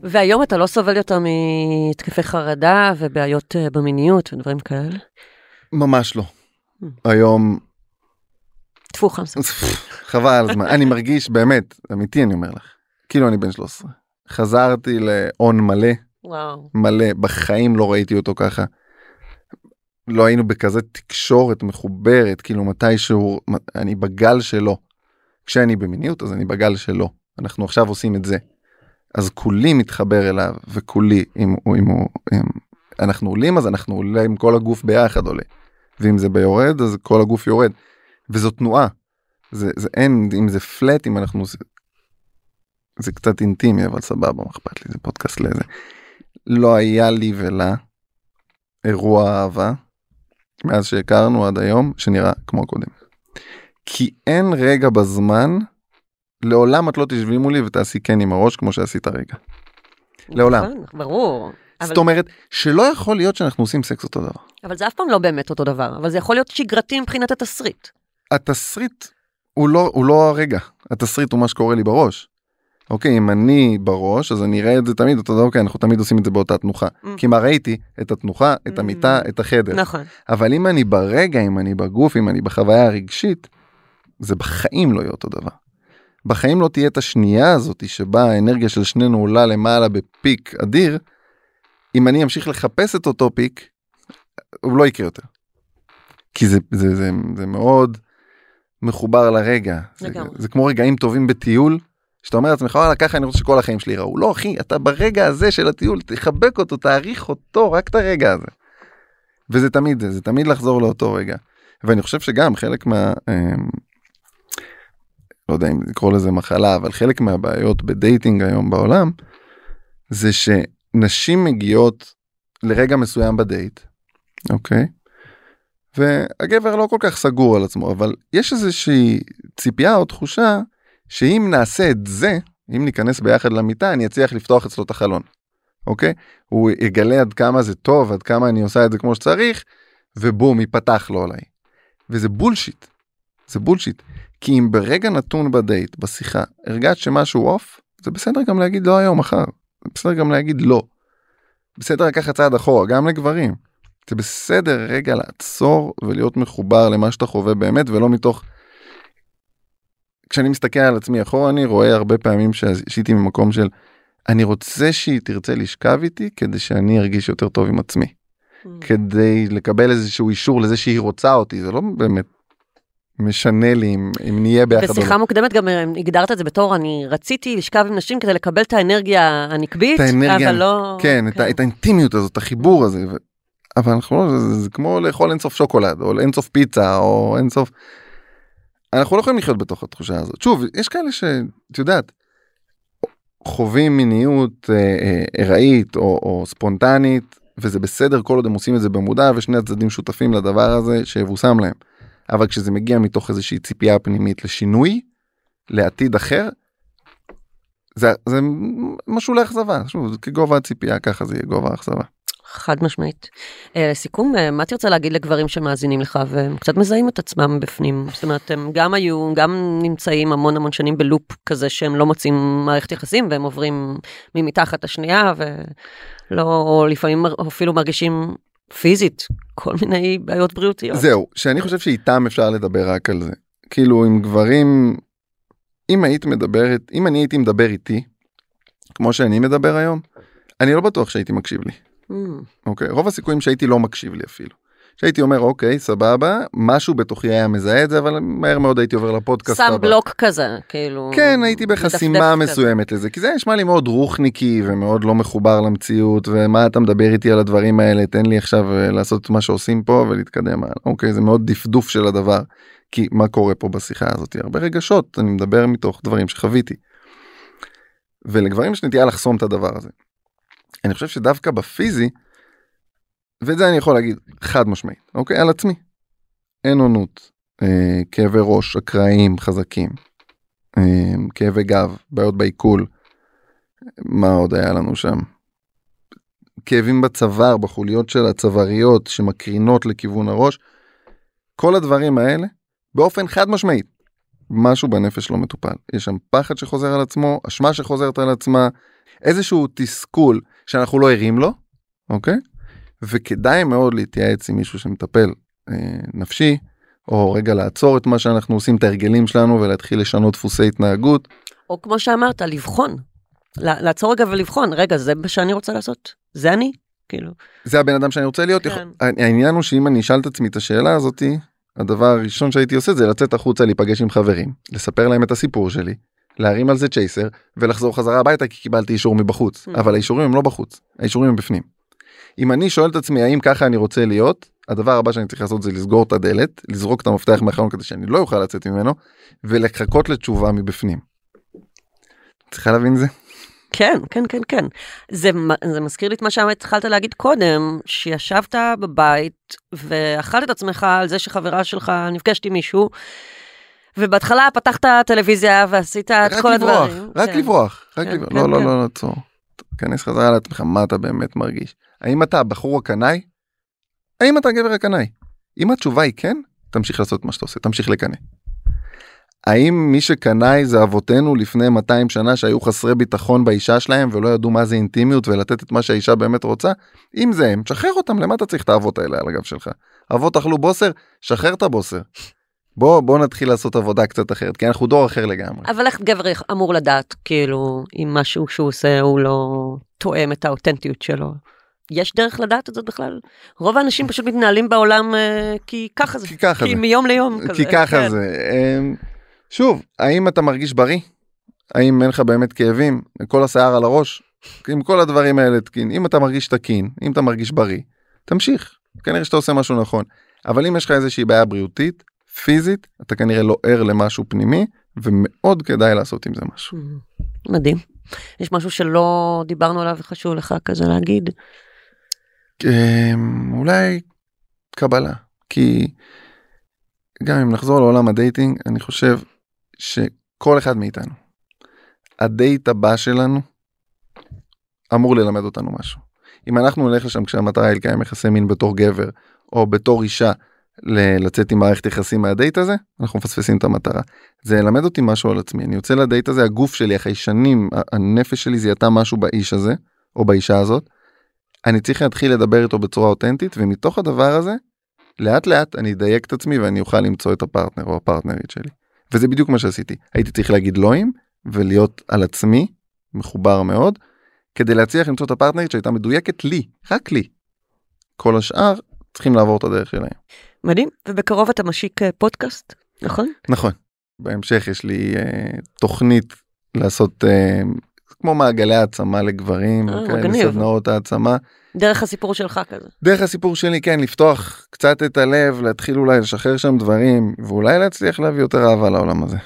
והיום אתה לא סובל יותר מהתקפי חרדה ובעיות אה, במיניות ודברים כאלה? ממש לא. Mm. היום, טפו חמסה. חבל על הזמן, אני מרגיש באמת, אמיתי אני אומר לך, כאילו אני בן 13. חזרתי להון מלא, וואו. מלא, בחיים לא ראיתי אותו ככה. לא היינו בכזה תקשורת מחוברת, כאילו מתישהו, אני בגל שלו. כשאני במיניות אז אני בגל שלו. אנחנו עכשיו עושים את זה. אז כולי מתחבר אליו, וכולי, אם, הוא- אם הוא, אם אנחנו עולים אז אנחנו עולים כל הגוף ביחד עולה. ואם זה ביורד אז כל הגוף יורד. וזו תנועה. זה, זה אין, אם זה פלט, אם אנחנו... עושים- זה קצת אינטימי אבל סבבה, מה אכפת לי, זה פודקאסט לזה. לא היה לי ולה אירוע אהבה מאז שהכרנו עד היום שנראה כמו הקודם. כי אין רגע בזמן, לעולם את לא תשבי מולי ותעשי כן עם הראש כמו שעשית רגע. לעולם. נכון, ברור. אבל, זאת אומרת שלא יכול להיות שאנחנו עושים סקס אותו דבר. אבל זה אף פעם לא באמת אותו דבר, אבל זה יכול להיות שגרתי מבחינת התסריט. התסריט הוא לא, הוא לא הרגע, התסריט הוא מה שקורה לי בראש. אוקיי, אם אני בראש, אז אני אראה את זה תמיד, אתה יודע, אוקיי, אנחנו תמיד עושים את זה באותה תנוחה. Mm. כי מה ראיתי? את התנוחה, את Mm. המיטה, את החדר. נכון. אבל אם אני ברגע, אם אני בגוף, אם אני בחוויה הרגשית, זה בחיים לא יהיה אותו דבר. בחיים לא תהיה את השנייה הזאת שבה האנרגיה של שנינו עולה למעלה בפיק אדיר, אם אני אמשיך לחפש את אותו פיק, הוא לא יקרה יותר. כי זה, זה, זה, זה מאוד מחובר לרגע. זה, לגמרי. זה כמו רגעים טובים בטיול, שאתה אומר לעצמך, וואלה, ככה אני רוצה שכל החיים שלי יראו. לא, אחי, אתה ברגע הזה של הטיול, תחבק אותו, תעריך אותו, רק את הרגע הזה. וזה תמיד זה, זה תמיד לחזור לאותו רגע. ואני חושב שגם חלק מה... אמ, לא יודע אם לקרוא לזה מחלה, אבל חלק מהבעיות בדייטינג היום בעולם, זה שנשים מגיעות לרגע מסוים בדייט, אוקיי? והגבר לא כל כך סגור על עצמו, אבל יש איזושהי ציפייה או תחושה שאם נעשה את זה, אם ניכנס ביחד למיטה, אני אצליח לפתוח אצלו את החלון, אוקיי? הוא יגלה עד כמה זה טוב, עד כמה אני עושה את זה כמו שצריך, ובום, ייפתח לו עליי. וזה bullshit. זה bullshit. כי אם ברגע נתון בדייט, בשיחה, הרגשת שמשהו off, זה בסדר גם להגיד לא היום, מחר. זה בסדר גם להגיד לא. בסדר לקחת צעד אחורה, גם לגברים. זה בסדר רגע לעצור ולהיות מחובר למה שאתה חווה באמת, ולא מתוך... כשאני מסתכל על עצמי אחורה, אני רואה הרבה פעמים שהייתי ממקום של אני רוצה שהיא תרצה לשכב איתי כדי שאני ארגיש יותר טוב עם עצמי. כדי לקבל איזשהו אישור לזה שהיא רוצה אותי, זה לא באמת משנה לי אם, אם נהיה ביחד או בשיחה לא. מוקדמת גם אה, הגדרת את זה בתור אני רציתי לשכב עם נשים כדי לקבל את האנרגיה הנקבית, את האנרגיה, אבל לא... כן, את, ה- את האינטימיות הזאת, החיבור הזה. ו... אבל אנחנו לא, זה, זה כמו לאכול אינסוף שוקולד, או אינסוף פיצה, או אינסוף... אנחנו לא יכולים לחיות בתוך התחושה הזאת. שוב, יש כאלה שאת יודעת, חווים מיניות אה, אה, ארעית או, או ספונטנית, וזה בסדר כל עוד הם עושים את זה במודע, ושני הצדדים שותפים לדבר הזה שיבושם להם. אבל כשזה מגיע מתוך איזושהי ציפייה פנימית לשינוי, לעתיד אחר, זה, זה משהו לאכזבה, שוב, זה כגובה הציפייה, ככה זה יהיה גובה האכזבה. חד משמעית. אה, לסיכום, אה, מה תרצה להגיד לגברים שמאזינים לך והם קצת מזהים את עצמם בפנים? זאת אומרת, הם גם היו, גם נמצאים המון המון שנים בלופ כזה שהם לא מוצאים מערכת יחסים והם עוברים ממתחת לשנייה ולא, או לפעמים אפילו מרגישים פיזית כל מיני בעיות בריאותיות. זהו, שאני חושב שאיתם אפשר לדבר רק על זה. כאילו עם גברים, אם היית מדברת, אם אני הייתי מדבר איתי, כמו שאני מדבר היום, אני לא בטוח שהייתי מקשיב לי. Mm, אוקיי? רוב הסיכויים שהייתי לא מקשיב לי אפילו. שהייתי אומר אוקיי סבבה משהו בתוכי היה מזהה את זה אבל מהר מאוד הייתי עובר לפודקאסט שם הבא. בלוק כזה, כאילו... כן הייתי בחסימה כזה. מסוימת לזה כי זה נשמע לי מאוד רוחניקי ומאוד לא מחובר למציאות ומה אתה מדבר איתי על הדברים האלה תן לי עכשיו אה, לעשות מה שעושים פה ולהתקדם הלאה. אוקיי זה מאוד דפדוף של הדבר כי מה קורה פה בשיחה הזאת הרבה רגשות אני מדבר מתוך דברים שחוויתי. ולגברים יש נטייה לחסום את הדבר הזה. אני חושב שדווקא בפיזי ואת זה אני יכול להגיד חד משמעית אוקיי על עצמי. אין עונות אה, כאבי ראש אקראיים חזקים אה, כאבי גב בעיות בעיכול. מה עוד היה לנו שם? כאבים בצוואר בחוליות של הצוואריות שמקרינות לכיוון הראש. כל הדברים האלה באופן חד משמעית משהו בנפש לא מטופל. יש שם פחד שחוזר על עצמו, אשמה שחוזרת על עצמה, איזשהו תסכול שאנחנו לא ערים לו, אוקיי? וכדאי מאוד להתייעץ עם מישהו שמטפל אה, נפשי, או רגע לעצור את מה שאנחנו עושים, את ההרגלים שלנו, ולהתחיל לשנות דפוסי התנהגות. או כמו שאמרת, לבחון. לעצור רגע ולבחון, רגע, זה מה שאני רוצה לעשות? זה אני? כאילו, זה הבן אדם שאני רוצה להיות. כן. יכול... העניין הוא שאם אני אשאל את עצמי את השאלה הזאתי, הדבר הראשון שהייתי עושה זה לצאת החוצה להיפגש עם חברים, לספר להם את הסיפור שלי, להרים על זה צ'ייסר ולחזור חזרה הביתה כי קיבלתי אישור מבחוץ, Mm. אבל האישורים הם לא בחוץ, האישורים הם בפנים. אם אני שואל את עצמי האם ככה אני רוצה להיות, הדבר הבא שאני צריך לעשות זה לסגור את הדלת, לזרוק את המפתח מהחלון כדי שאני לא אוכל לצאת ממנו, ולחכות לתשובה מבפנים. צריכה להבין זה? כן, כן, כן, כן. זה, זה מזכיר לי את מה שהתחלת להגיד קודם, שישבת בבית ואכלת את עצמך על זה שחברה שלך נפגשת עם מישהו, ובהתחלה פתחת טלוויזיה ועשית את כל לברוח, הדברים. רק כן. לברוח, רק כן, לברוח, כן, לא, לא, כן. לא, לעצור. תיכנס חזרה לעצמך, מה אתה באמת מרגיש? האם אתה הבחור הקנאי? האם אתה הגבר הקנאי? אם התשובה היא כן, תמשיך לעשות מה שאתה עושה, תמשיך לקנא. האם מי שקנאי זה אבותינו לפני 200 שנה שהיו חסרי ביטחון באישה שלהם ולא ידעו מה זה אינטימיות ולתת את מה שהאישה באמת רוצה? אם זה הם, תשחרר אותם, למה אתה צריך את האבות האלה על הגב שלך? אבות אכלו בוסר, שחרר את הבוסר. בוא, בוא נתחיל לעשות עבודה קצת אחרת, כי אנחנו דור אחר לגמרי. אבל איך גבר אמור לדעת, כאילו, אם משהו שהוא עושה הוא לא תואם את האותנטיות שלו? יש דרך לדעת את זה בכלל? רוב האנשים פשוט מתנהלים בעולם אה, כי ככה זה. כי ככה כי זה. מיום ליום כזה. כי ככה כן. זה. אמ, שוב, האם אתה מרגיש בריא? האם אין לך באמת כאבים? כל השיער על הראש? עם כל הדברים האלה תקין. אם אתה מרגיש תקין, אם אתה מרגיש בריא, תמשיך. כנראה שאתה עושה משהו נכון. אבל אם יש לך איזושהי בעיה בריאותית, פיזית, אתה כנראה לא ער למשהו פנימי, ומאוד כדאי לעשות עם זה משהו. מדהים. יש משהו שלא דיברנו עליו וחשוב לך כזה להגיד? אמ, אולי קבלה, כי גם אם נחזור לעולם ה dating, אני חושב שכל אחד מאיתנו, הדייט הבא שלנו אמור ללמד אותנו משהו. אם אנחנו נלך לשם כשהמטרה היא לקיים יחסי מין בתור גבר, או בתור אישה, לצאת עם מערכת יחסים מהדייט הזה, אנחנו מפספסים את המטרה. זה ילמד אותי משהו על עצמי, אני יוצא לדייט הזה, הגוף שלי אחרי שנים, הנפש שלי זיהתה משהו באיש הזה, או באישה הזאת, אני צריך להתחיל לדבר איתו בצורה אותנטית, ומתוך הדבר הזה, לאט לאט אני אדייק את עצמי ואני אוכל למצוא את הפרטנר או הפרטנרית שלי. וזה בדיוק מה שעשיתי. הייתי צריך להגיד לואים ולהיות על עצמי, מחובר מאוד, כדי להצליח למצוא את הפרטנרית שהייתה מדויקת לי, רק לי. כל השאר צריכים לעבור את הדרך שלהם. מדהים. ובקרוב אתה משיק אה, פודקאסט, נכון? נכון. בהמשך יש לי אה, תוכנית לעשות אה, כמו מעגלי העצמה לגברים, אה, אוקיי? מגניב. לסדנאות העצמה. דרך הסיפור שלך כזה. דרך הסיפור שלי כן לפתוח קצת את הלב להתחיל אולי לשחרר שם דברים ואולי להצליח להביא יותר אהבה לעולם הזה.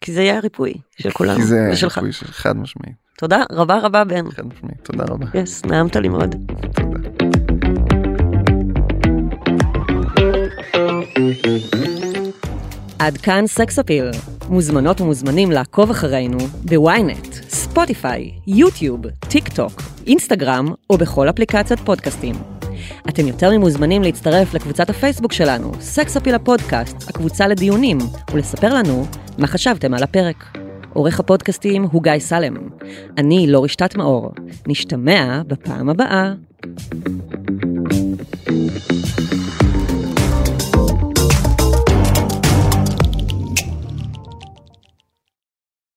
כי זה יהיה הריפוי של כולנו, כי זה ושלך. ריפוי של חד משמעית תודה רבה רבה בן. חד משמעית תודה רבה. yes, נעמת לי מאוד. תודה. עד כאן סקס אפיל. מוזמנות ומוזמנים לעקוב אחרינו בוויינט, ספוטיפיי, יוטיוב, טיק טוק, אינסטגרם או בכל אפליקציית פודקאסטים. אתם יותר ממוזמנים להצטרף לקבוצת הפייסבוק שלנו, סקס אפיל הפודקאסט, הקבוצה לדיונים, ולספר לנו מה חשבתם על הפרק. עורך הפודקאסטים הוא גיא סלם. אני לא רשתת מאור. נשתמע בפעם הבאה.